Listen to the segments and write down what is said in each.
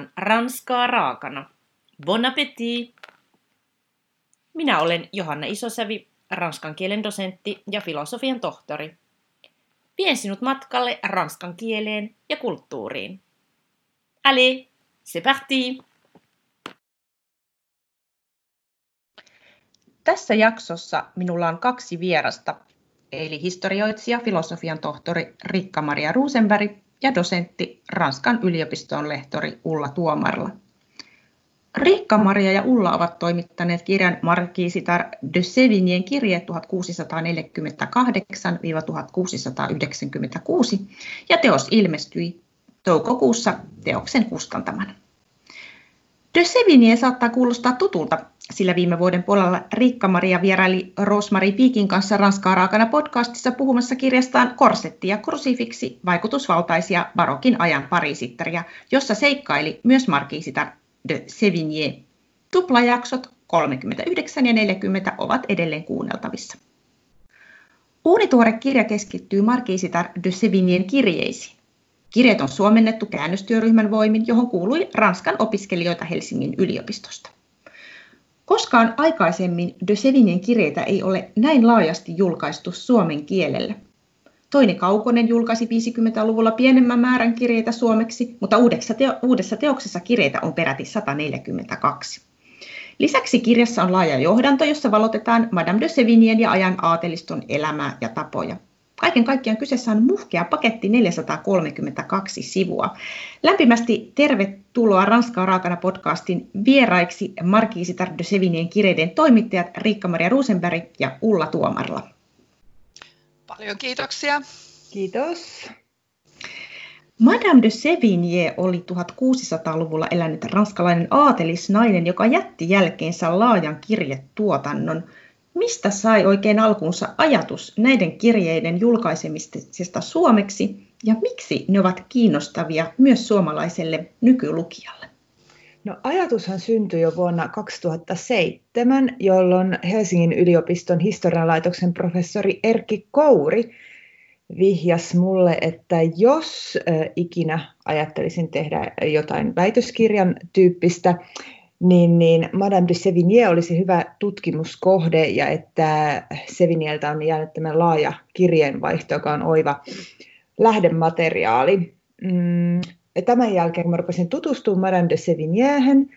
tarjoillaan ranskaa raakana. Bon appétit! Minä olen Johanna Isosävi, ranskan kielen dosentti ja filosofian tohtori. Vien sinut matkalle ranskan kieleen ja kulttuuriin. Allez, c'est parti! Tässä jaksossa minulla on kaksi vierasta, eli historioitsija, filosofian tohtori Rikka-Maria Ruusenberg ja dosentti Ranskan yliopiston lehtori Ulla Tuomarla. Riikka-Maria ja Ulla ovat toimittaneet kirjan Markiisitar de Sevignien kirje 1648-1696 ja teos ilmestyi toukokuussa teoksen kustantamana. De Sevigné saattaa kuulostaa tutulta, sillä viime vuoden puolella Riikka-Maria vieraili Rosmari Piikin kanssa Ranskaa raakana podcastissa puhumassa kirjastaan Korsetti ja krusifiksi vaikutusvaltaisia barokin ajan parisittaria, jossa seikkaili myös markiisitar de Sevigné. Tuplajaksot 39 ja 40 ovat edelleen kuunneltavissa. Uunituore kirja keskittyy markiisitar de Sevignien kirjeisiin. Kirjat on suomennettu käännöstyöryhmän voimin, johon kuului Ranskan opiskelijoita Helsingin yliopistosta. Koskaan aikaisemmin de Sevignien kirjeitä ei ole näin laajasti julkaistu suomen kielellä. Toini Kaukonen julkaisi 50-luvulla pienemmän määrän kirjeitä suomeksi, mutta uudessa, teo- uudessa teoksessa kirjeitä on peräti 142. Lisäksi kirjassa on laaja johdanto, jossa valotetaan Madame de Sevignien ja ajan aateliston elämää ja tapoja. Kaiken kaikkiaan kyseessä on muhkea paketti 432 sivua. Lämpimästi tervetuloa Ranskaa raakana podcastin vieraiksi Markiisitar de Sevinien kireiden toimittajat Riikka-Maria Rosenberg ja Ulla Tuomarla. Paljon kiitoksia. Kiitos. Madame de Sévigné oli 1600-luvulla elänyt ranskalainen aatelisnainen, joka jätti jälkeensä laajan kirjetuotannon – Mistä sai oikein alkunsa ajatus näiden kirjeiden julkaisemisesta suomeksi ja miksi ne ovat kiinnostavia myös suomalaiselle nykylukijalle? No, ajatushan syntyi jo vuonna 2007, jolloin Helsingin yliopiston historian laitoksen professori Erkki Kouri vihjas mulle, että jos ikinä ajattelisin tehdä jotain väitöskirjan tyyppistä, niin, niin Madame de Sévigné olisi hyvä tutkimuskohde ja että Sévigneltä on jäänyt tämä laaja kirjeenvaihto, joka on oiva lähdemateriaali. Mm, ja tämän jälkeen, kun mä rupesin tutustumaan Madame de Sévignéhän,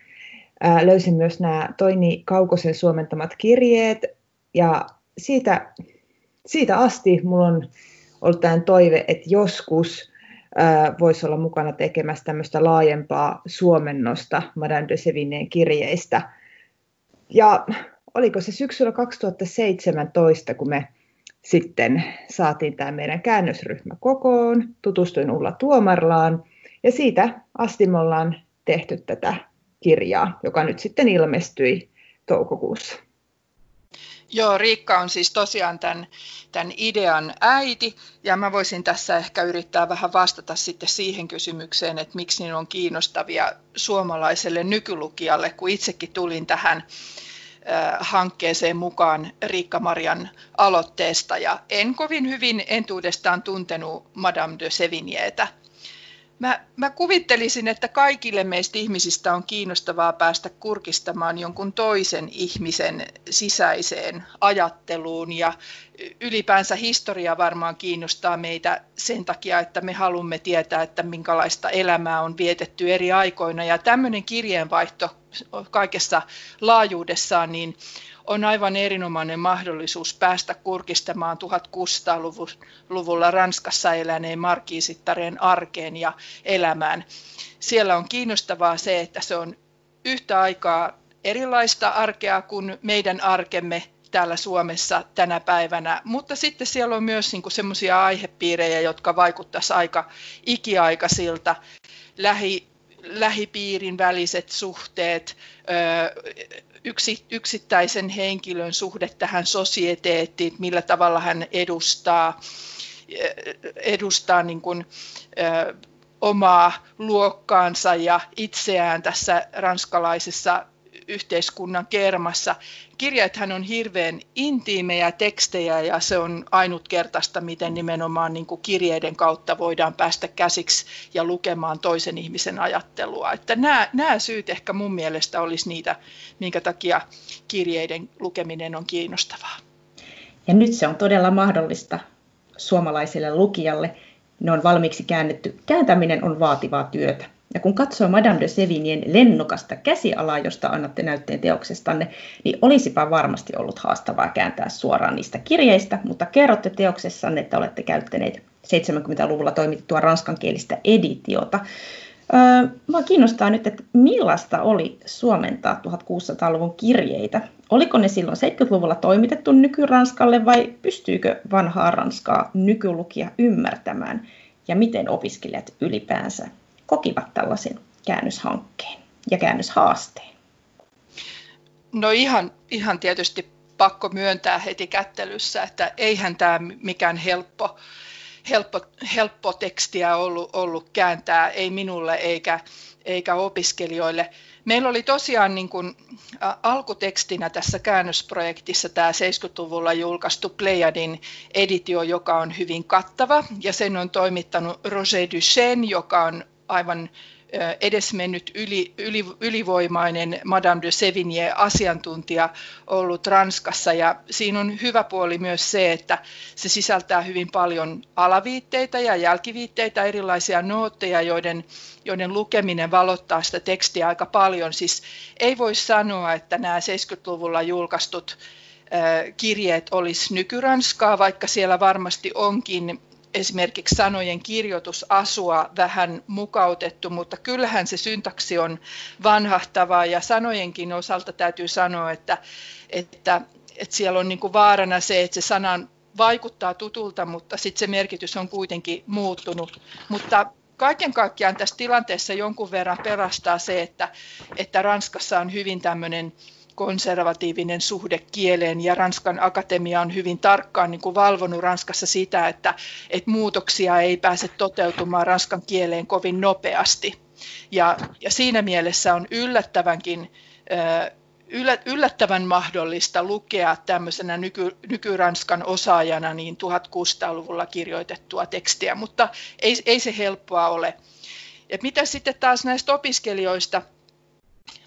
löysin myös nämä Toini Kaukosen suomentamat kirjeet ja siitä, siitä asti mulla on ollut tämän toive, että joskus voisi olla mukana tekemässä tämmöistä laajempaa suomennosta Madame de Sevigneen kirjeistä. Ja oliko se syksyllä 2017, kun me sitten saatiin tämä meidän käännösryhmä kokoon, tutustuin Ulla Tuomarlaan ja siitä asti me ollaan tehty tätä kirjaa, joka nyt sitten ilmestyi toukokuussa. Joo, Riikka on siis tosiaan tämän, tämän idean äiti, ja mä voisin tässä ehkä yrittää vähän vastata sitten siihen kysymykseen, että miksi ne on kiinnostavia suomalaiselle nykylukijalle, kun itsekin tulin tähän hankkeeseen mukaan Riikka-Marian aloitteesta, ja en kovin hyvin entuudestaan tuntenut Madame de Sevignétä. Mä, mä kuvittelisin, että kaikille meistä ihmisistä on kiinnostavaa päästä kurkistamaan jonkun toisen ihmisen sisäiseen ajatteluun ja ylipäänsä historia varmaan kiinnostaa meitä sen takia, että me haluamme tietää, että minkälaista elämää on vietetty eri aikoina. Ja tämmöinen kirjeenvaihto kaikessa laajuudessaan niin on aivan erinomainen mahdollisuus päästä kurkistamaan 1600-luvulla Ranskassa eläneen markiisittareen arkeen ja elämään. Siellä on kiinnostavaa se, että se on yhtä aikaa erilaista arkea kuin meidän arkemme täällä Suomessa tänä päivänä, mutta sitten siellä on myös niin semmoisia aihepiirejä, jotka vaikuttaisivat aika ikiaikaisilta. Lähi, lähipiirin väliset suhteet, yksi, yksittäisen henkilön suhde tähän sosieteettiin, millä tavalla hän edustaa, edustaa niin kuin, ö, omaa luokkaansa ja itseään tässä ranskalaisessa yhteiskunnan kermassa. Kirjathan on hirveän intiimejä tekstejä ja se on ainutkertaista, miten nimenomaan niin kuin kirjeiden kautta voidaan päästä käsiksi ja lukemaan toisen ihmisen ajattelua. Että nämä, nämä syyt ehkä mun mielestä olisi niitä, minkä takia kirjeiden lukeminen on kiinnostavaa. Ja nyt se on todella mahdollista suomalaiselle lukijalle. Ne on valmiiksi käännetty. Kääntäminen on vaativaa työtä. Ja kun katsoo Madame de Sevignien lennokasta käsialaa, josta annatte näytteen teoksestanne, niin olisipa varmasti ollut haastavaa kääntää suoraan niistä kirjeistä, mutta kerrotte teoksessanne, että olette käyttäneet 70-luvulla toimitettua ranskankielistä editiota. Öö, Mua kiinnostaa nyt, että millaista oli suomentaa 1600-luvun kirjeitä. Oliko ne silloin 70-luvulla toimitettu nykyranskalle vai pystyykö vanhaa ranskaa nykylukija ymmärtämään? Ja miten opiskelijat ylipäänsä kokivat tällaisen käännöshankkeen ja käännöshaasteen? No ihan, ihan tietysti pakko myöntää heti kättelyssä, että eihän tämä mikään helppo, helppo, helppo tekstiä ollut, ollut kääntää, ei minulle eikä, eikä opiskelijoille. Meillä oli tosiaan niin kuin, alkutekstinä tässä käännösprojektissa tämä 70-luvulla julkaistu Pleiadin editio, joka on hyvin kattava, ja sen on toimittanut Roger Duchesne, joka on aivan edesmennyt yli, yli, ylivoimainen Madame de Sevigné asiantuntija ollut Ranskassa ja siinä on hyvä puoli myös se, että se sisältää hyvin paljon alaviitteitä ja jälkiviitteitä, erilaisia nootteja, joiden, joiden lukeminen valottaa sitä tekstiä aika paljon. Siis ei voi sanoa, että nämä 70-luvulla julkaistut kirjeet olisi nykyranskaa, vaikka siellä varmasti onkin esimerkiksi sanojen kirjoitusasua vähän mukautettu, mutta kyllähän se syntaksi on vanhahtavaa ja sanojenkin osalta täytyy sanoa, että, että, että siellä on niin kuin vaarana se, että se sanan vaikuttaa tutulta, mutta sitten se merkitys on kuitenkin muuttunut. Mutta kaiken kaikkiaan tässä tilanteessa jonkun verran perastaa se, että, että Ranskassa on hyvin tämmöinen konservatiivinen suhde kieleen ja Ranskan akatemia on hyvin tarkkaan niin kuin valvonut Ranskassa sitä, että, että muutoksia ei pääse toteutumaan ranskan kieleen kovin nopeasti. Ja, ja siinä mielessä on yllättävänkin yllättävän mahdollista lukea tämmöisenä nyky, nykyranskan osaajana niin 1600-luvulla kirjoitettua tekstiä, mutta ei, ei se helppoa ole. Ja mitä sitten taas näistä opiskelijoista –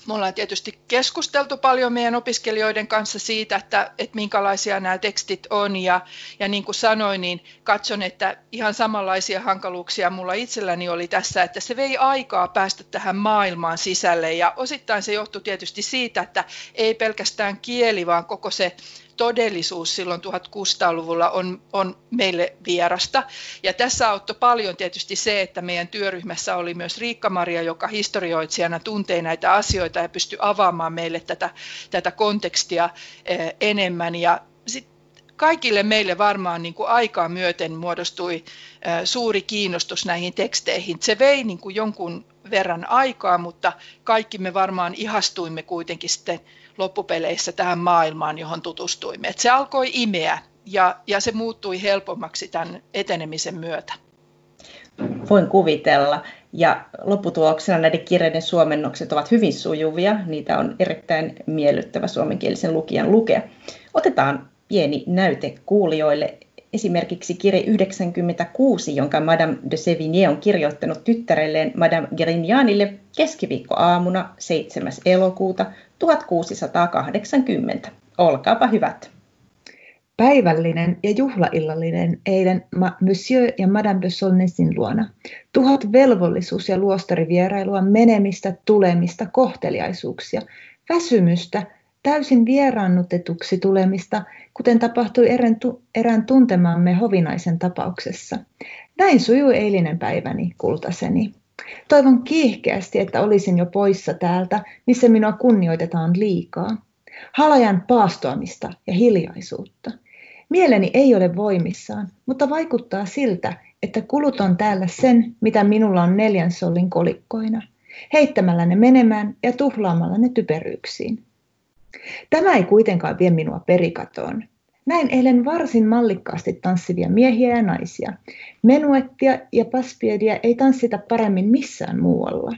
me ollaan tietysti keskusteltu paljon meidän opiskelijoiden kanssa siitä, että, että minkälaisia nämä tekstit on. Ja, ja niin kuin sanoin, niin katson, että ihan samanlaisia hankaluuksia mulla itselläni oli tässä, että se vei aikaa päästä tähän maailmaan sisälle. Ja osittain se johtui tietysti siitä, että ei pelkästään kieli, vaan koko se todellisuus silloin 1600-luvulla on, on meille vierasta. Ja tässä auttoi paljon tietysti se, että meidän työryhmässä oli myös Riikka-Maria, joka historioitsijana tuntee näitä asioita ja pystyi avaamaan meille tätä, tätä kontekstia eh, enemmän. Ja sit kaikille meille varmaan niin kuin aikaa myöten muodostui eh, suuri kiinnostus näihin teksteihin. Se vei niin kuin jonkun verran aikaa, mutta kaikki me varmaan ihastuimme kuitenkin sitten loppupeleissä tähän maailmaan, johon tutustuimme. Et se alkoi imeä ja, ja se muuttui helpommaksi tämän etenemisen myötä. Voin kuvitella. Ja lopputuloksena näiden kirjojen suomennokset ovat hyvin sujuvia. Niitä on erittäin miellyttävä suomenkielisen lukijan lukea. Otetaan pieni näyte kuulijoille. Esimerkiksi kirja 96, jonka Madame de Sevigné on kirjoittanut tyttärelleen Madame Grignianille keskiviikkoaamuna 7. elokuuta 1680. Olkaapa hyvät. Päivällinen ja juhlaillallinen eilen Monsieur ja Madame de Solnesin luona. Tuhat velvollisuus- ja luostarivierailua, menemistä, tulemista, kohteliaisuuksia, väsymystä, täysin vieraannutetuksi tulemista, kuten tapahtui erään, tu- erään tuntemamme hovinaisen tapauksessa. Näin sujui eilinen päiväni, kultaseni. Toivon kiihkeästi, että olisin jo poissa täältä, missä minua kunnioitetaan liikaa. Halajan paastoamista ja hiljaisuutta. Mieleni ei ole voimissaan, mutta vaikuttaa siltä, että kuluton täällä sen, mitä minulla on neljän sollin kolikkoina, heittämällä ne menemään ja tuhlaamalla ne typeryyksiin. Tämä ei kuitenkaan vie minua perikatoon. Näin eilen varsin mallikkaasti tanssivia miehiä ja naisia. Menuettia ja paspiedia ei tanssita paremmin missään muualla.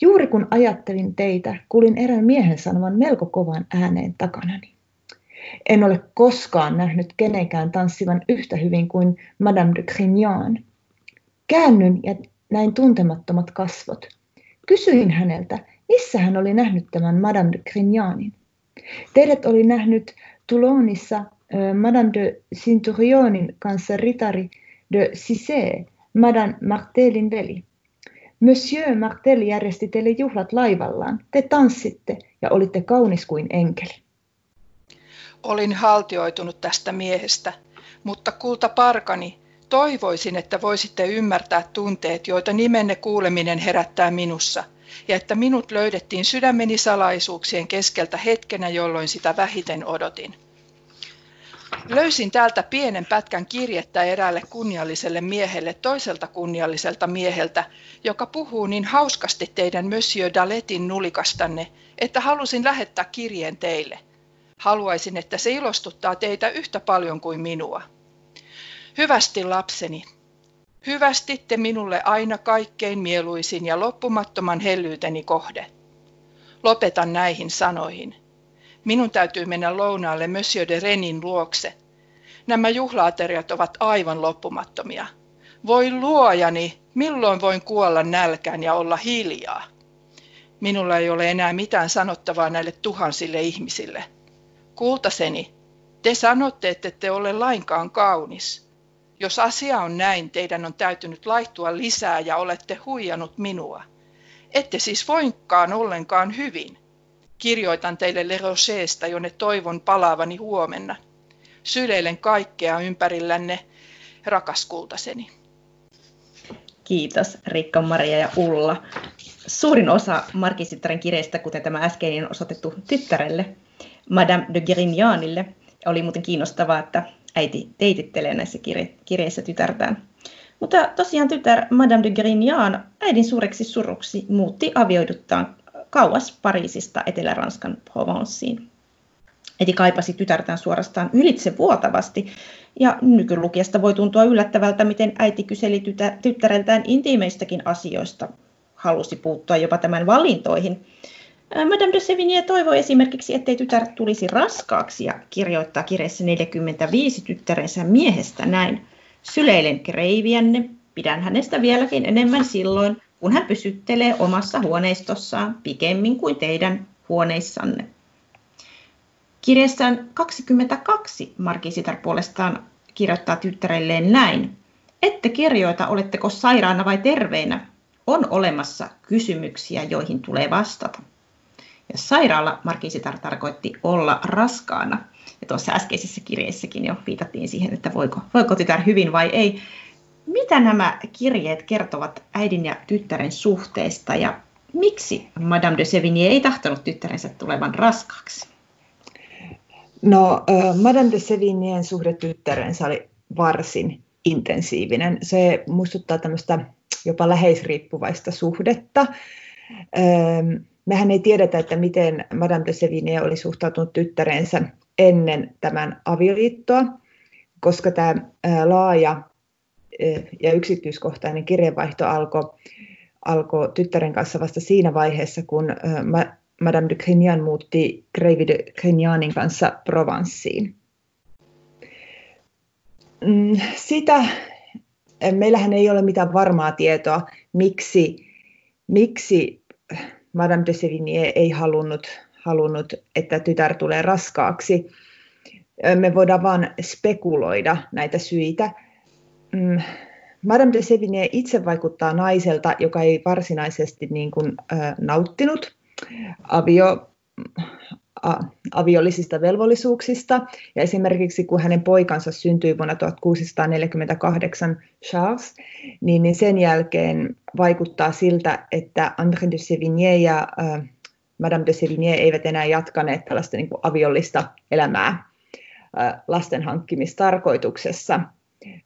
Juuri kun ajattelin teitä, kuulin erään miehen sanovan melko kovan ääneen takanani. En ole koskaan nähnyt kenenkään tanssivan yhtä hyvin kuin Madame de Grignan. Käännyn ja näin tuntemattomat kasvot. Kysyin häneltä, missä hän oli nähnyt tämän Madame de Grignanin. Teidät oli nähnyt Toulonissa Madame de Cinturionin kanssa ritari de Cissé, Madame Martelin veli. Monsieur Martel järjesti teille juhlat laivallaan. Te tanssitte ja olitte kaunis kuin enkeli. Olin haltioitunut tästä miehestä, mutta kulta parkani, toivoisin, että voisitte ymmärtää tunteet, joita nimenne kuuleminen herättää minussa, ja että minut löydettiin sydämeni salaisuuksien keskeltä hetkenä, jolloin sitä vähiten odotin. Löysin täältä pienen pätkän kirjettä eräälle kunnialliselle miehelle toiselta kunnialliselta mieheltä, joka puhuu niin hauskasti teidän Monsieur Daletin nulikastanne, että halusin lähettää kirjeen teille. Haluaisin, että se ilostuttaa teitä yhtä paljon kuin minua. Hyvästi lapseni, hyvästitte minulle aina kaikkein mieluisin ja loppumattoman hellyyteni kohde. Lopetan näihin sanoihin. Minun täytyy mennä lounaalle Monsieur de Renin luokse. Nämä juhlaateriat ovat aivan loppumattomia. Voi luojani, milloin voin kuolla nälkään ja olla hiljaa. Minulla ei ole enää mitään sanottavaa näille tuhansille ihmisille. Kultaseni, te sanotte, että te ole lainkaan kaunis. Jos asia on näin, teidän on täytynyt laihtua lisää ja olette huijannut minua. Ette siis voinkaan ollenkaan hyvin. Kirjoitan teille Le Rochesta, jonne toivon palaavani huomenna. Syleilen kaikkea ympärillänne, rakas kultaseni. Kiitos Rikka, Maria ja Ulla. Suurin osa Markisittaren kirjeistä, kuten tämä äskeinen, osoitettu tyttärelle, Madame de Grignaanille. Oli muuten kiinnostavaa, että äiti teitittelee näissä kirje- kirjeissä tytärtään. Mutta tosiaan tytär Madame de Grignan äidin suureksi suruksi muutti avioiduttaan kauas Pariisista Etelä-Ranskan Provenceen. Äiti kaipasi tytärtään suorastaan ylitse vuotavasti, ja nykylukijasta voi tuntua yllättävältä, miten äiti kyseli tytä, tyttäreltään intiimeistäkin asioista, halusi puuttua jopa tämän valintoihin. Madame de Sevigné toivoi esimerkiksi, ettei tytär tulisi raskaaksi ja kirjoittaa kirjassa 45 tyttärensä miehestä näin. Syleilen kreiviänne, pidän hänestä vieläkin enemmän silloin, kun hän pysyttelee omassa huoneistossaan pikemmin kuin teidän huoneissanne. Kirjassaan 22 Markisitar puolestaan kirjoittaa tyttärelleen näin. Ette kirjoita, oletteko sairaana vai terveinä. On olemassa kysymyksiä, joihin tulee vastata. Ja sairaala Markisitar tarkoitti olla raskaana. Ja tuossa äskeisessä kirjeessäkin jo viitattiin siihen, että voiko, voiko tytär hyvin vai ei. Mitä nämä kirjeet kertovat äidin ja tyttären suhteesta ja miksi Madame de Sevigny ei tahtonut tyttärensä tulevan raskaaksi? No, Madame de Sevignien suhde tyttärensä oli varsin intensiivinen. Se muistuttaa tämmöistä jopa läheisriippuvaista suhdetta. Mehän ei tiedetä, että miten Madame de Sevigny oli suhtautunut tyttärensä ennen tämän avioliittoa, koska tämä laaja ja yksityiskohtainen kirjeenvaihto alkoi alko tyttären kanssa vasta siinä vaiheessa, kun Madame de Grignan muutti Greivi de Grignanin kanssa Provenceen. Mm, sitä, meillähän ei ole mitään varmaa tietoa, miksi, miksi Madame de Sevigny ei halunnut, halunnut, että tytär tulee raskaaksi. Me voidaan vain spekuloida näitä syitä. Mm, Madame de Sevigny itse vaikuttaa naiselta, joka ei varsinaisesti niin kuin, äh, nauttinut avio, aviollisista velvollisuuksista. Ja esimerkiksi kun hänen poikansa syntyi vuonna 1648 Charles, niin, niin sen jälkeen vaikuttaa siltä, että André de Sévigné ja Madame de Sévigné eivät enää jatkaneet tällaista niin kuin aviollista elämää äh, lasten hankkimistarkoituksessa.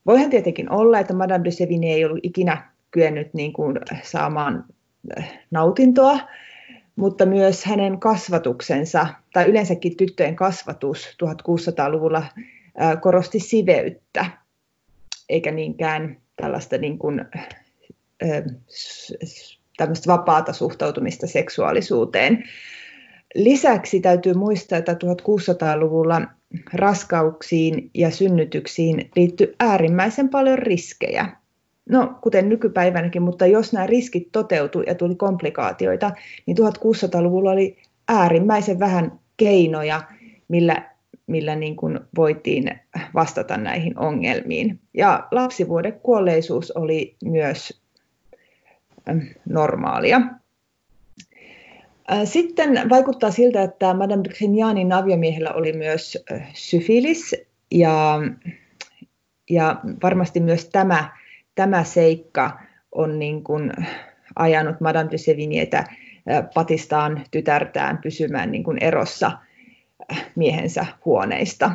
Voihan tietenkin olla, että Madame de Sévigné ei ollut ikinä kyennyt niin kuin saamaan nautintoa mutta myös hänen kasvatuksensa, tai yleensäkin tyttöjen kasvatus 1600-luvulla korosti siveyttä, eikä niinkään tällaista niin kuin, tämmöistä vapaata suhtautumista seksuaalisuuteen. Lisäksi täytyy muistaa, että 1600-luvulla raskauksiin ja synnytyksiin liittyy äärimmäisen paljon riskejä. No, kuten nykypäivänäkin, mutta jos nämä riskit toteutui ja tuli komplikaatioita, niin 1600-luvulla oli äärimmäisen vähän keinoja, millä, millä niin kuin voitiin vastata näihin ongelmiin. Ja lapsivuodekuolleisuus oli myös normaalia. Sitten vaikuttaa siltä, että Madame de Grignanin aviomiehellä oli myös syfilis ja, ja varmasti myös tämä, tämä seikka on niin kuin ajanut Madame de Sevignetä patistaan tytärtään pysymään niin kuin erossa miehensä huoneista.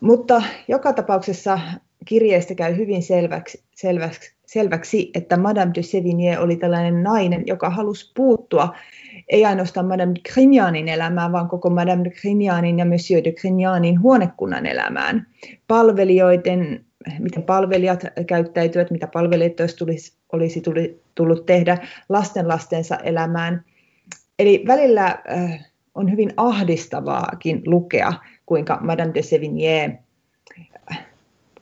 Mutta joka tapauksessa kirjeestä käy hyvin selväksi, selväksi, selväksi, että Madame de Sévigné oli tällainen nainen, joka halusi puuttua ei ainoastaan Madame de Grignanin elämään, vaan koko Madame de Grignanin ja Monsieur de Grignanin huonekunnan elämään. Palvelijoiden, miten palvelijat käyttäytyvät, mitä palvelijat olisi, olisi tullut tehdä lasten lastensa elämään. Eli välillä äh, on hyvin ahdistavaakin lukea, kuinka Madame de Sévigné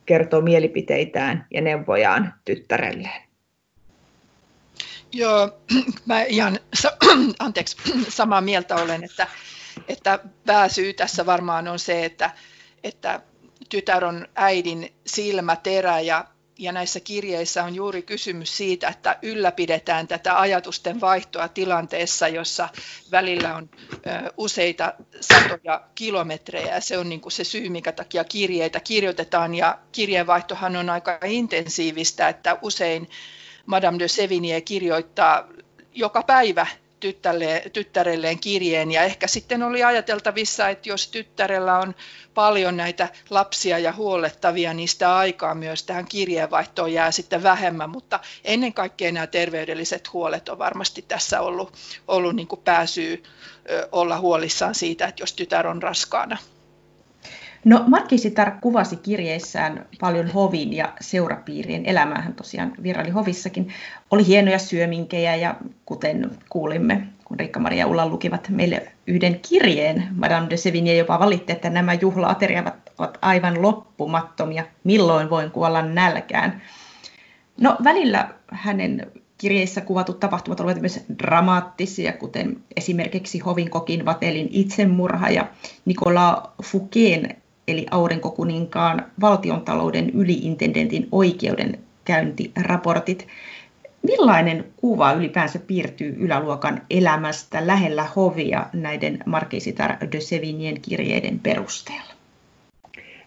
kertoo mielipiteitään ja neuvojaan tyttärelleen. Joo, mä ihan anteeksi, samaa mieltä olen, että, että pääsyy tässä varmaan on se, että, että tytär on äidin silmäterä ja ja näissä kirjeissä on juuri kysymys siitä, että ylläpidetään tätä ajatusten vaihtoa tilanteessa, jossa välillä on useita satoja kilometrejä. Ja se on niin kuin se syy, minkä takia kirjeitä kirjoitetaan. Ja kirjeenvaihtohan on aika intensiivistä, että usein Madame de Sevigné kirjoittaa joka päivä tyttälle, tyttärelleen kirjeen ja ehkä sitten oli ajateltavissa, että jos tyttärellä on paljon näitä lapsia ja huolettavia, niin sitä aikaa myös tähän kirjeenvaihtoon jää sitten vähemmän, mutta ennen kaikkea nämä terveydelliset huolet on varmasti tässä ollut, ollut niin kuin pääsyy olla huolissaan siitä, että jos tytär on raskaana. No Markisitar kuvasi kirjeissään paljon hovin ja seurapiirien elämää. Hän tosiaan vieraili hovissakin. Oli hienoja syöminkejä ja kuten kuulimme, kun Riikka-Maria Ulla lukivat meille yhden kirjeen, Madame de Sevigné jopa valitti, että nämä juhlaateriat ovat aivan loppumattomia. Milloin voin kuolla nälkään? No välillä hänen kirjeissä kuvatut tapahtumat olivat myös dramaattisia, kuten esimerkiksi hovinkokin Vatelin itsemurha ja Nicolas Fouquet eli aurinkokuninkaan valtiontalouden yliintendentin oikeudenkäyntiraportit. Millainen kuva ylipäänsä piirtyy yläluokan elämästä lähellä hovia näiden Marquisitar de Sevignien kirjeiden perusteella?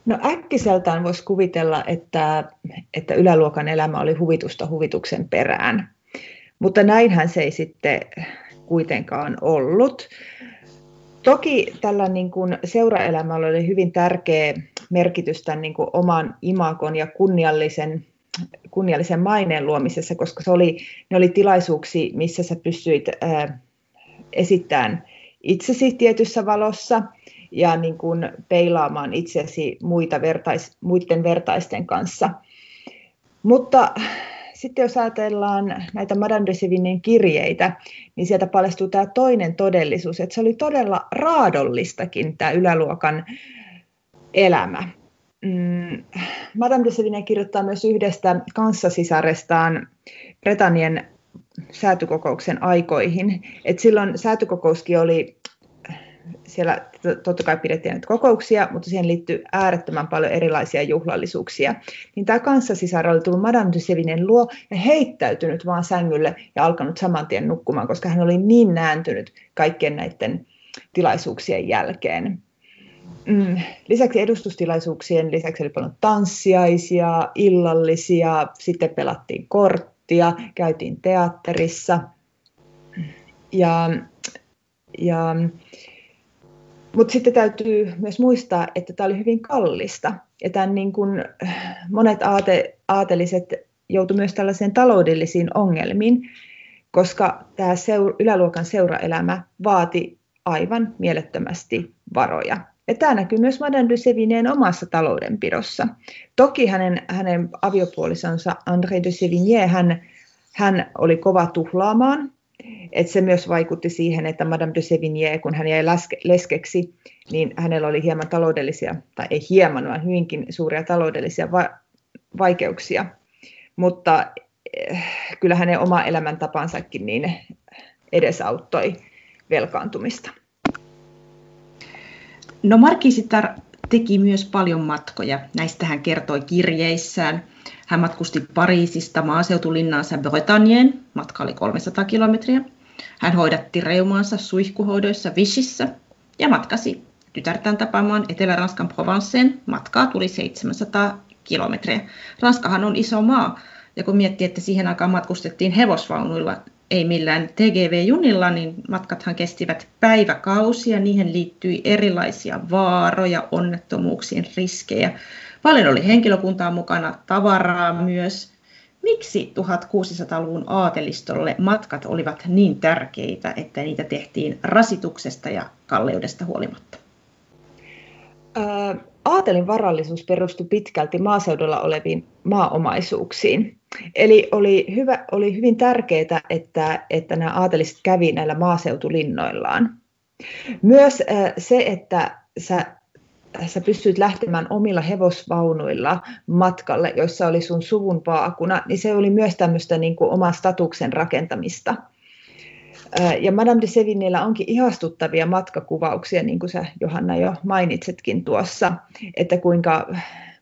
No äkkiseltään voisi kuvitella, että, että yläluokan elämä oli huvitusta huvituksen perään. Mutta näinhän se ei sitten kuitenkaan ollut. Toki tällä niin kuin seuraelämällä oli hyvin tärkeä merkitys tämän niin kuin oman imakon ja kunniallisen, kunniallisen maineen luomisessa, koska se oli, ne oli tilaisuuksia, missä sä pystyit ää, esittämään itsesi tietyssä valossa ja niin kuin peilaamaan itsesi muita vertais, muiden vertaisten kanssa. Mutta sitten jos ajatellaan näitä Madame de Sevignen kirjeitä, niin sieltä paljastuu tämä toinen todellisuus, että se oli todella raadollistakin tämä yläluokan elämä. Mm, Madame de Sevigny kirjoittaa myös yhdestä kanssasisarestaan Bretannien säätykokouksen aikoihin. Et silloin säätykokouskin oli siellä totta kai pidettiin näitä kokouksia, mutta siihen liittyy äärettömän paljon erilaisia juhlallisuuksia. Niin tämä kanssasisar oli tullut Madame de Sevinen luo ja heittäytynyt vaan sängylle ja alkanut saman tien nukkumaan, koska hän oli niin nääntynyt kaikkien näiden tilaisuuksien jälkeen. Mm. Lisäksi edustustilaisuuksien lisäksi oli paljon tanssiaisia, illallisia, sitten pelattiin korttia, käytiin teatterissa. Ja, ja mutta sitten täytyy myös muistaa, että tämä oli hyvin kallista. Ja tämän niin kuin monet aate, aateliset joutuivat myös tällaiseen taloudellisiin ongelmiin, koska tämä seur, yläluokan seuraelämä vaati aivan mielettömästi varoja. Ja tämä näkyy myös Madame de Sevigneen omassa taloudenpidossa. Toki hänen, hänen aviopuolisonsa André de Sevigné, hän, hän oli kova tuhlaamaan. Et se myös vaikutti siihen, että Madame de Sévigné, kun hän jäi leskeksi, niin hänellä oli hieman taloudellisia, tai ei hieman, vaan hyvinkin suuria taloudellisia va- vaikeuksia. Mutta eh, kyllä hänen oma elämäntapansakin niin edesauttoi velkaantumista. No Markisitar teki myös paljon matkoja. Näistä hän kertoi kirjeissään. Hän matkusti Pariisista maaseutulinnaansa Bretagneen, matka oli 300 kilometriä. Hän hoidatti reumaansa suihkuhoidoissa Vichyssä ja matkasi tytärtään tapaamaan Etelä-Ranskan Provenceen. Matkaa tuli 700 kilometriä. Ranskahan on iso maa, ja kun miettii, että siihen aikaan matkustettiin hevosvaunuilla, ei millään TGV-junilla, niin matkathan kestivät päiväkausia, niihin liittyi erilaisia vaaroja, onnettomuuksien riskejä. Paljon oli henkilökuntaa mukana, tavaraa myös. Miksi 1600-luvun aatelistolle matkat olivat niin tärkeitä, että niitä tehtiin rasituksesta ja kalleudesta huolimatta? Aatelin varallisuus perustui pitkälti maaseudulla oleviin maaomaisuuksiin. Eli oli, hyvä, oli hyvin tärkeää, että, että nämä aateliset kävi näillä maaseutulinnoillaan. Myös se, että sä, sä pystyit lähtemään omilla hevosvaunuilla matkalle, joissa oli sun suvun vaakuna, niin se oli myös tämmöistä niin kuin oman statuksen rakentamista – ja Madame de Sevignellä onkin ihastuttavia matkakuvauksia, niin kuin sä Johanna jo mainitsetkin tuossa, että kuinka,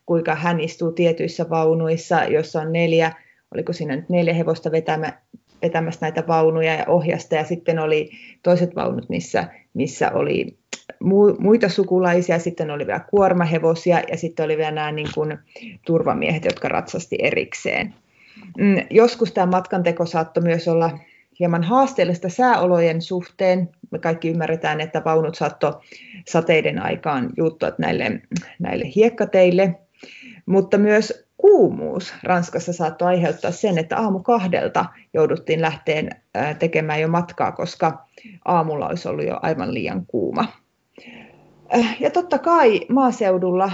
kuinka hän istuu tietyissä vaunuissa, jossa on neljä, oliko siinä nyt neljä hevosta vetämä, vetämässä näitä vaunuja ja ohjasta, ja sitten oli toiset vaunut, missä, missä oli muita sukulaisia, sitten oli vielä kuormahevosia, ja sitten oli vielä nämä niin kuin, turvamiehet, jotka ratsasti erikseen. Mm, joskus tämä matkanteko saattoi myös olla hieman haasteellista sääolojen suhteen. Me kaikki ymmärretään, että vaunut saattoi sateiden aikaan juuttua näille, näille hiekkateille, mutta myös kuumuus Ranskassa saattoi aiheuttaa sen, että aamu kahdelta jouduttiin lähteen tekemään jo matkaa, koska aamulla olisi ollut jo aivan liian kuuma. Ja totta kai maaseudulla,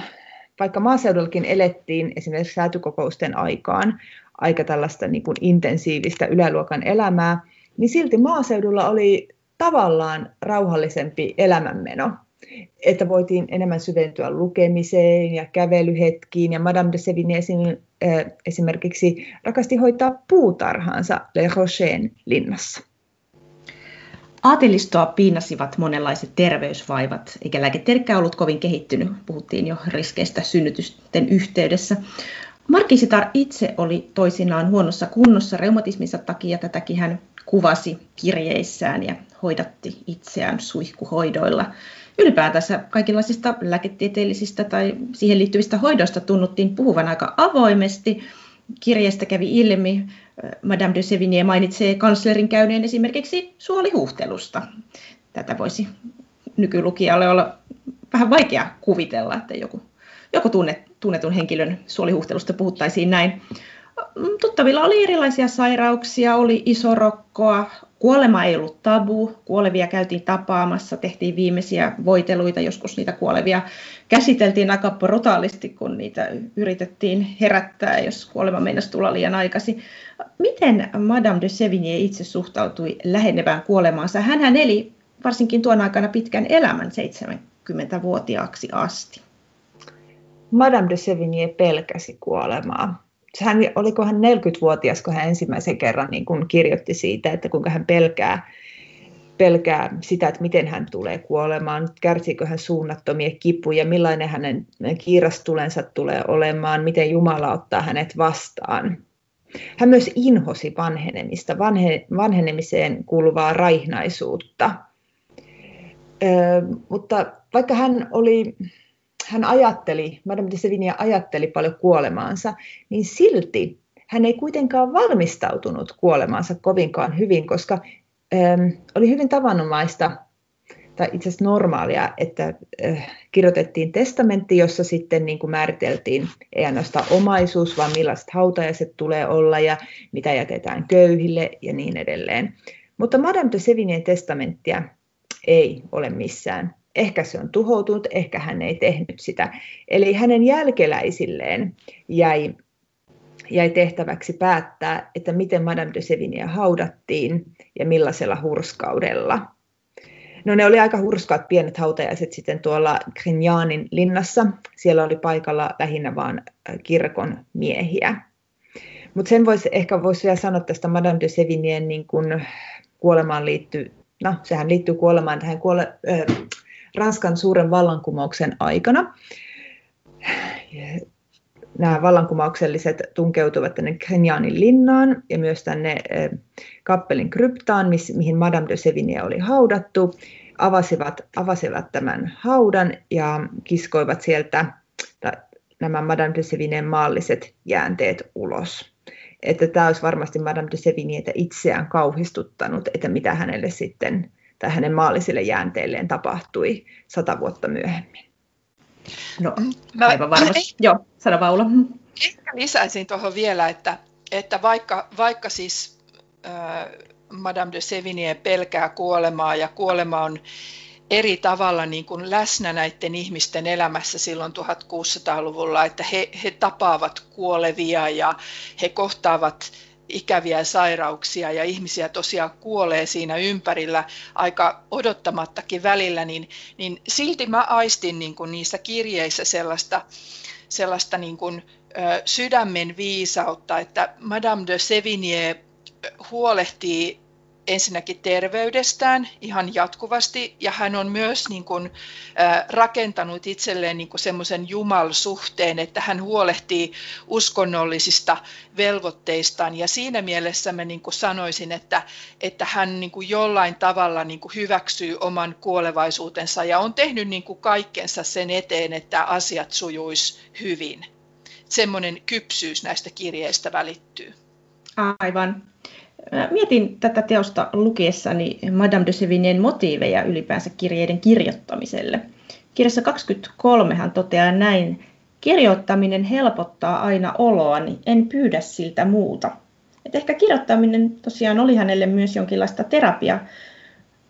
vaikka maaseudullakin elettiin esimerkiksi säätykokousten aikaan, aika tällaista niin kuin intensiivistä yläluokan elämää, niin silti maaseudulla oli tavallaan rauhallisempi elämänmeno. Että voitiin enemmän syventyä lukemiseen ja kävelyhetkiin. Ja Madame de Sévigné esimerkiksi rakasti hoitaa puutarhaansa Le Rochen linnassa. Aatelistoa piinasivat monenlaiset terveysvaivat, eikä lääketiedekään ollut kovin kehittynyt. Puhuttiin jo riskeistä synnytysten yhteydessä. Markisitar itse oli toisinaan huonossa kunnossa reumatisminsa takia. Tätäkin hän kuvasi kirjeissään ja hoidatti itseään suihkuhoidoilla. Ylipäätänsä kaikenlaisista lääketieteellisistä tai siihen liittyvistä hoidoista tunnuttiin puhuvan aika avoimesti. Kirjeestä kävi ilmi, Madame de Sévigné mainitsee kanslerin käyneen esimerkiksi suolihuhtelusta. Tätä voisi nykylukijalle olla vähän vaikea kuvitella, että joku, joku tunnet, tunnetun henkilön suolihuhtelusta puhuttaisiin näin. Tuttavilla oli erilaisia sairauksia, oli isorokkoa, kuolema ei ollut tabu, kuolevia käytiin tapaamassa, tehtiin viimeisiä voiteluita, joskus niitä kuolevia käsiteltiin aika brutaalisti, kun niitä yritettiin herättää, jos kuolema meinasi tulla liian aikaisin. Miten Madame de Sévigné itse suhtautui lähenevään kuolemaansa? Hän eli varsinkin tuon aikana pitkän elämän 70-vuotiaaksi asti. Madame de Sévigné pelkäsi kuolemaa hän, oliko hän 40-vuotias, kun hän ensimmäisen kerran niin kun kirjoitti siitä, että kuinka hän pelkää, pelkää sitä, että miten hän tulee kuolemaan, kärsiikö hän suunnattomia kipuja, millainen hänen kiirastulensa tulee olemaan, miten Jumala ottaa hänet vastaan. Hän myös inhosi vanhenemista, vanhe, vanhenemiseen kuuluvaa raihnaisuutta. Ö, mutta vaikka hän oli hän ajatteli, Madame de Sevigny ajatteli paljon kuolemaansa, niin silti hän ei kuitenkaan valmistautunut kuolemaansa kovinkaan hyvin, koska ähm, oli hyvin tavanomaista tai itse asiassa normaalia, että äh, kirjoitettiin testamentti, jossa sitten niin kuin määriteltiin ei ainoastaan omaisuus, vaan millaiset hautajaiset tulee olla ja mitä jätetään köyhille ja niin edelleen. Mutta Madame de Sevigneen testamenttia ei ole missään ehkä se on tuhoutunut, ehkä hän ei tehnyt sitä. Eli hänen jälkeläisilleen jäi jäi tehtäväksi päättää, että miten Madame de Sevigné haudattiin ja millaisella hurskaudella. No ne oli aika hurskaat pienet hautajaiset sitten tuolla Grignanin linnassa. Siellä oli paikalla lähinnä vain kirkon miehiä. Mutta sen voisi ehkä voisi vielä sanoa tästä Madame de Sevignien niin kun kuolemaan liittyy, no sehän liittyy kuolemaan tähän kuole, äh, Ranskan suuren vallankumouksen aikana. Nämä vallankumoukselliset tunkeutuvat tänne Grignanin linnaan ja myös tänne kappelin kryptaan, mihin Madame de Sevigné oli haudattu, avasivat, avasivat tämän haudan ja kiskoivat sieltä nämä Madame de Sevigneen maalliset jäänteet ulos että tämä olisi varmasti Madame de Sevignétä itseään kauhistuttanut, että mitä hänelle sitten tai hänen maallisille jäänteilleen tapahtui sata vuotta myöhemmin. No, Mä, aivan varmasti. Ei, Joo, sano Paula. Ehkä lisäisin tuohon vielä, että, että vaikka, vaikka siis äh, Madame de Sevigné pelkää kuolemaa ja kuolema on eri tavalla niin kuin läsnä näiden ihmisten elämässä silloin 1600-luvulla, että he, he tapaavat kuolevia ja he kohtaavat ikäviä sairauksia ja ihmisiä tosiaan kuolee siinä ympärillä aika odottamattakin välillä, niin, niin silti mä aistin niin kuin niissä kirjeissä sellaista, sellaista niin kuin, ö, sydämen viisautta, että Madame de Sevigné huolehtii ensinnäkin terveydestään ihan jatkuvasti ja hän on myös niin kuin, rakentanut itselleen niin semmoisen jumalsuhteen, että hän huolehtii uskonnollisista velvoitteistaan ja siinä mielessä mä niin kuin sanoisin, että, että hän niin kuin jollain tavalla niin kuin hyväksyy oman kuolevaisuutensa ja on tehnyt niin kuin kaikkensa sen eteen, että asiat sujuisi hyvin. Semmoinen kypsyys näistä kirjeistä välittyy. Aivan. Mietin tätä teosta lukiessani Madame de Sevigneen motiiveja ylipäänsä kirjeiden kirjoittamiselle. Kirjassa 23 hän toteaa näin, kirjoittaminen helpottaa aina oloani, en pyydä siltä muuta. Et ehkä kirjoittaminen tosiaan oli hänelle myös jonkinlaista terapiaa.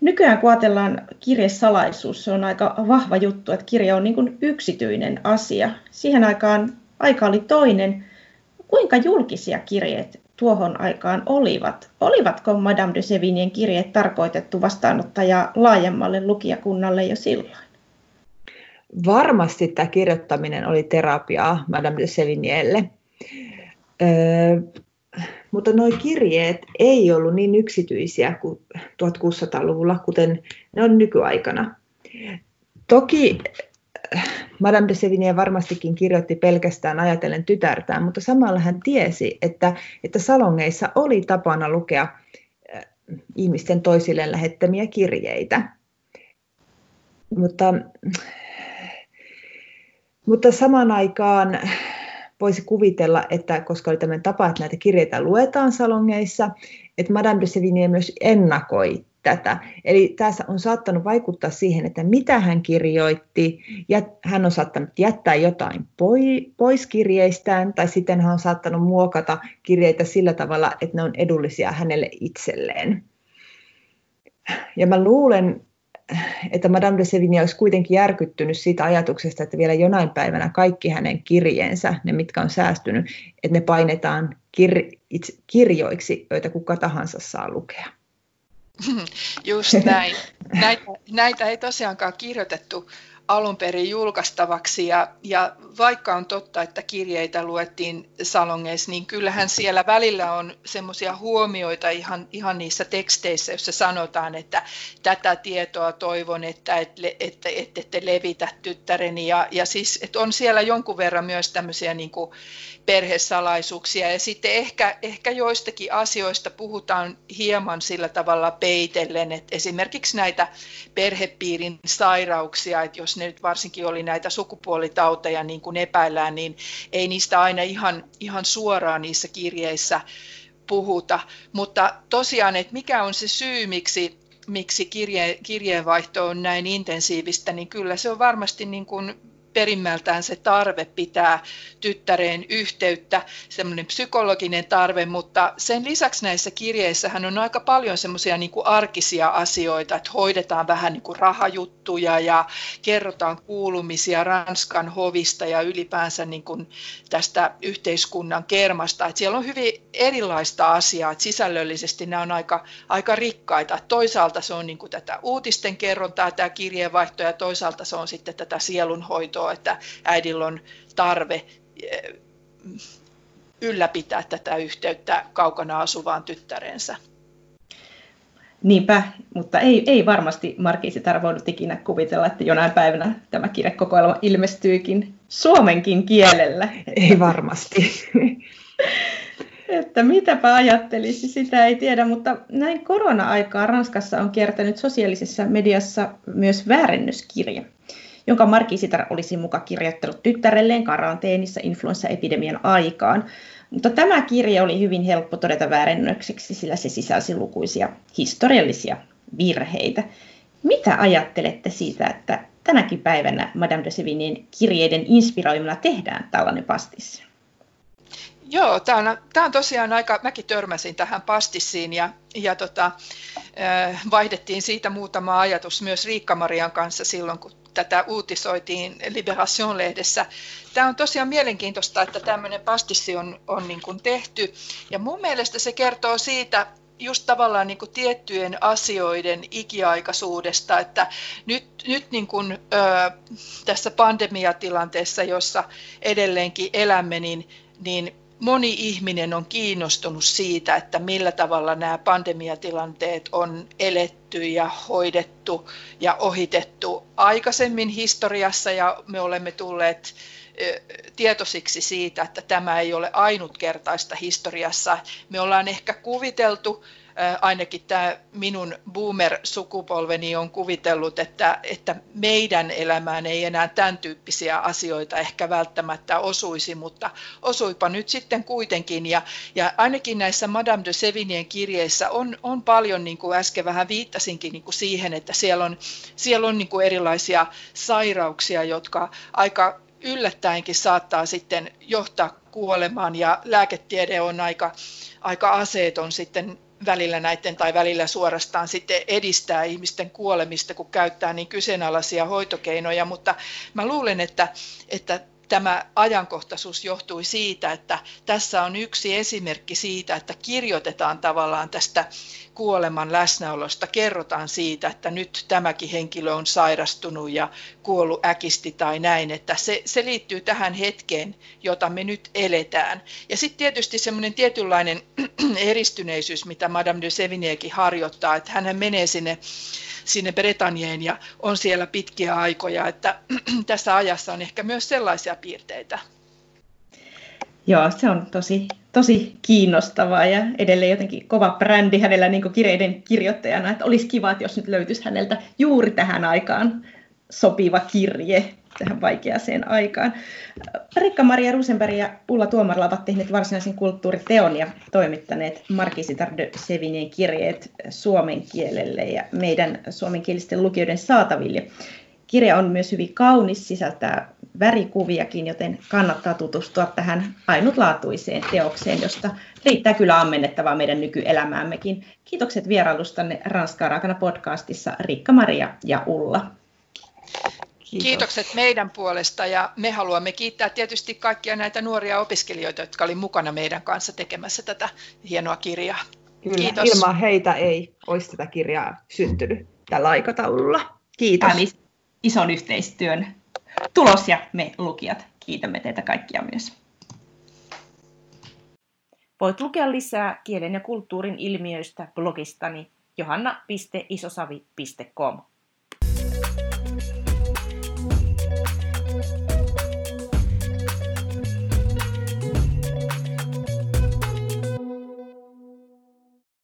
Nykyään kun ajatellaan kirjesalaisuus, se on aika vahva juttu, että kirja on niin yksityinen asia. Siihen aikaan aika oli toinen. Kuinka julkisia kirjeet tuohon aikaan olivat. Olivatko Madame de Sevignien kirjeet tarkoitettu vastaanottaja laajemmalle lukijakunnalle jo silloin? Varmasti tämä kirjoittaminen oli terapiaa Madame de Sevignielle. Öö, mutta nuo kirjeet ei ollut niin yksityisiä kuin 1600-luvulla, kuten ne on nykyaikana. Toki Madame de Sevigné varmastikin kirjoitti pelkästään ajatellen tytärtään, mutta samalla hän tiesi, että, että salongeissa oli tapana lukea äh, ihmisten toisilleen lähettämiä kirjeitä. Mutta, mutta samaan aikaan voisi kuvitella, että koska oli tämmöinen tapa, että näitä kirjeitä luetaan salongeissa, että Madame de Sevigné myös ennakoi tätä. Eli tässä on saattanut vaikuttaa siihen, että mitä hän kirjoitti, ja hän on saattanut jättää jotain pois kirjeistään, tai sitten hän on saattanut muokata kirjeitä sillä tavalla, että ne on edullisia hänelle itselleen. Ja mä luulen, että Madame de Sevigny olisi kuitenkin järkyttynyt siitä ajatuksesta, että vielä jonain päivänä kaikki hänen kirjeensä, ne mitkä on säästynyt, että ne painetaan kir- kirjoiksi, joita kuka tahansa saa lukea. Just näin. Näitä, näitä ei tosiaankaan kirjoitettu alun perin julkaistavaksi ja, ja vaikka on totta, että kirjeitä luettiin salongeissa, niin kyllähän siellä välillä on semmoisia huomioita ihan, ihan niissä teksteissä, joissa sanotaan, että tätä tietoa toivon, että ette, ette, ette, ette levitä tyttäreni ja, ja siis että on siellä jonkun verran myös tämmöisiä niin kuin perhesalaisuuksia. Ja sitten ehkä, ehkä joistakin asioista puhutaan hieman sillä tavalla peitellen, että esimerkiksi näitä perhepiirin sairauksia, että jos ne nyt varsinkin oli näitä sukupuolitauteja niin kuin epäillään, niin ei niistä aina ihan, ihan suoraan niissä kirjeissä puhuta, mutta tosiaan, että mikä on se syy, miksi, miksi kirje, kirjeenvaihto on näin intensiivistä, niin kyllä se on varmasti niin kuin perimmältään se tarve pitää tyttäreen yhteyttä, semmoinen psykologinen tarve, mutta sen lisäksi näissä kirjeissähän on aika paljon semmoisia niin arkisia asioita, että hoidetaan vähän niin kuin rahajuttuja ja kerrotaan kuulumisia Ranskan hovista ja ylipäänsä niin kuin tästä yhteiskunnan kermasta. Että siellä on hyvin erilaista asiaa, että sisällöllisesti nämä on aika, aika rikkaita. Toisaalta se on niin kuin tätä uutisten kerrontaa, tämä kirjeenvaihto, ja toisaalta se on sitten tätä sielunhoitoa, että äidillä on tarve eh, ylläpitää tätä yhteyttä kaukana asuvaan tyttärensä. Niinpä, mutta ei, ei varmasti Markiisitar voinut ikinä kuvitella, että jonain päivänä tämä kirjakokoelma ilmestyykin suomenkin kielellä. Ei varmasti. että mitäpä ajattelisi, sitä ei tiedä, mutta näin korona-aikaa Ranskassa on kiertänyt sosiaalisessa mediassa myös väärennöskirja, jonka Markiisitar olisi muka kirjoittanut tyttärelleen karanteenissa influenssaepidemian aikaan. Mutta tämä kirja oli hyvin helppo todeta väärennökseksi, sillä se sisälsi lukuisia historiallisia virheitä. Mitä ajattelette siitä, että tänäkin päivänä Madame de Sevignen kirjeiden inspiroimana tehdään tällainen pastissi? Joo, tämä on, tämä on tosiaan aika, mäkin törmäsin tähän pastissiin ja, ja tota, vaihdettiin siitä muutama ajatus myös Riikka-Marian kanssa silloin, kun tätä uutisoitiin Liberation-lehdessä. Tämä on tosiaan mielenkiintoista, että tämmöinen pastissi on, on niin kuin tehty. Ja mun mielestä se kertoo siitä, just tavallaan niin kuin tiettyjen asioiden ikiaikaisuudesta, että nyt, nyt niin kuin, ö, tässä pandemiatilanteessa, jossa edelleenkin elämme, niin, niin moni ihminen on kiinnostunut siitä, että millä tavalla nämä pandemiatilanteet on eletty ja hoidettu ja ohitettu aikaisemmin historiassa ja me olemme tulleet tietoisiksi siitä, että tämä ei ole ainutkertaista historiassa. Me ollaan ehkä kuviteltu ainakin tämä minun boomer-sukupolveni on kuvitellut, että, että meidän elämään ei enää tämän tyyppisiä asioita ehkä välttämättä osuisi, mutta osuipa nyt sitten kuitenkin. Ja, ja ainakin näissä Madame de Sevinien kirjeissä on, on paljon, niin kuin äsken vähän viittasinkin niin kuin siihen, että siellä on, siellä on niin kuin erilaisia sairauksia, jotka aika yllättäenkin saattaa sitten johtaa kuolemaan ja lääketiede on aika, aika aseeton sitten välillä näiden tai välillä suorastaan sitten edistää ihmisten kuolemista, kun käyttää niin kyseenalaisia hoitokeinoja, mutta mä luulen, että, että tämä ajankohtaisuus johtui siitä, että tässä on yksi esimerkki siitä, että kirjoitetaan tavallaan tästä kuoleman läsnäolosta, kerrotaan siitä, että nyt tämäkin henkilö on sairastunut ja kuollut äkisti tai näin, että se, se liittyy tähän hetkeen, jota me nyt eletään. Ja sitten tietysti semmoinen tietynlainen eristyneisyys, mitä Madame de Sevignékin harjoittaa, että hän menee sinne sinne Bretanyeen ja on siellä pitkiä aikoja, että tässä ajassa on ehkä myös sellaisia piirteitä. Joo, se on tosi, tosi kiinnostavaa ja edelleen jotenkin kova brändi hänellä niin kirjeiden kirjoittajana, että olisi kiva, että jos nyt löytyisi häneltä juuri tähän aikaan sopiva kirje tähän vaikeaseen aikaan. Rikka-Maria Rosenberg ja Ulla Tuomarla ovat tehneet varsinaisen kulttuuriteon ja toimittaneet Markisitar de Sevinien kirjeet suomen kielelle ja meidän suomenkielisten lukijoiden saataville. Kirja on myös hyvin kaunis, sisältää värikuviakin, joten kannattaa tutustua tähän ainutlaatuiseen teokseen, josta riittää kyllä ammennettavaa meidän nykyelämäämmekin. Kiitokset vierailustanne Ranskaa raakana podcastissa Rikka-Maria ja Ulla. Kiitos. Kiitokset meidän puolesta ja me haluamme kiittää tietysti kaikkia näitä nuoria opiskelijoita, jotka olivat mukana meidän kanssa tekemässä tätä hienoa kirjaa. Kyllä, Kiitos. ilman heitä ei olisi tätä kirjaa syntynyt tällä aikataululla. Kiitos. Tämä ison yhteistyön tulos ja me lukijat kiitämme teitä kaikkia myös. Voit lukea lisää kielen ja kulttuurin ilmiöistä blogistani johanna.isosavi.com.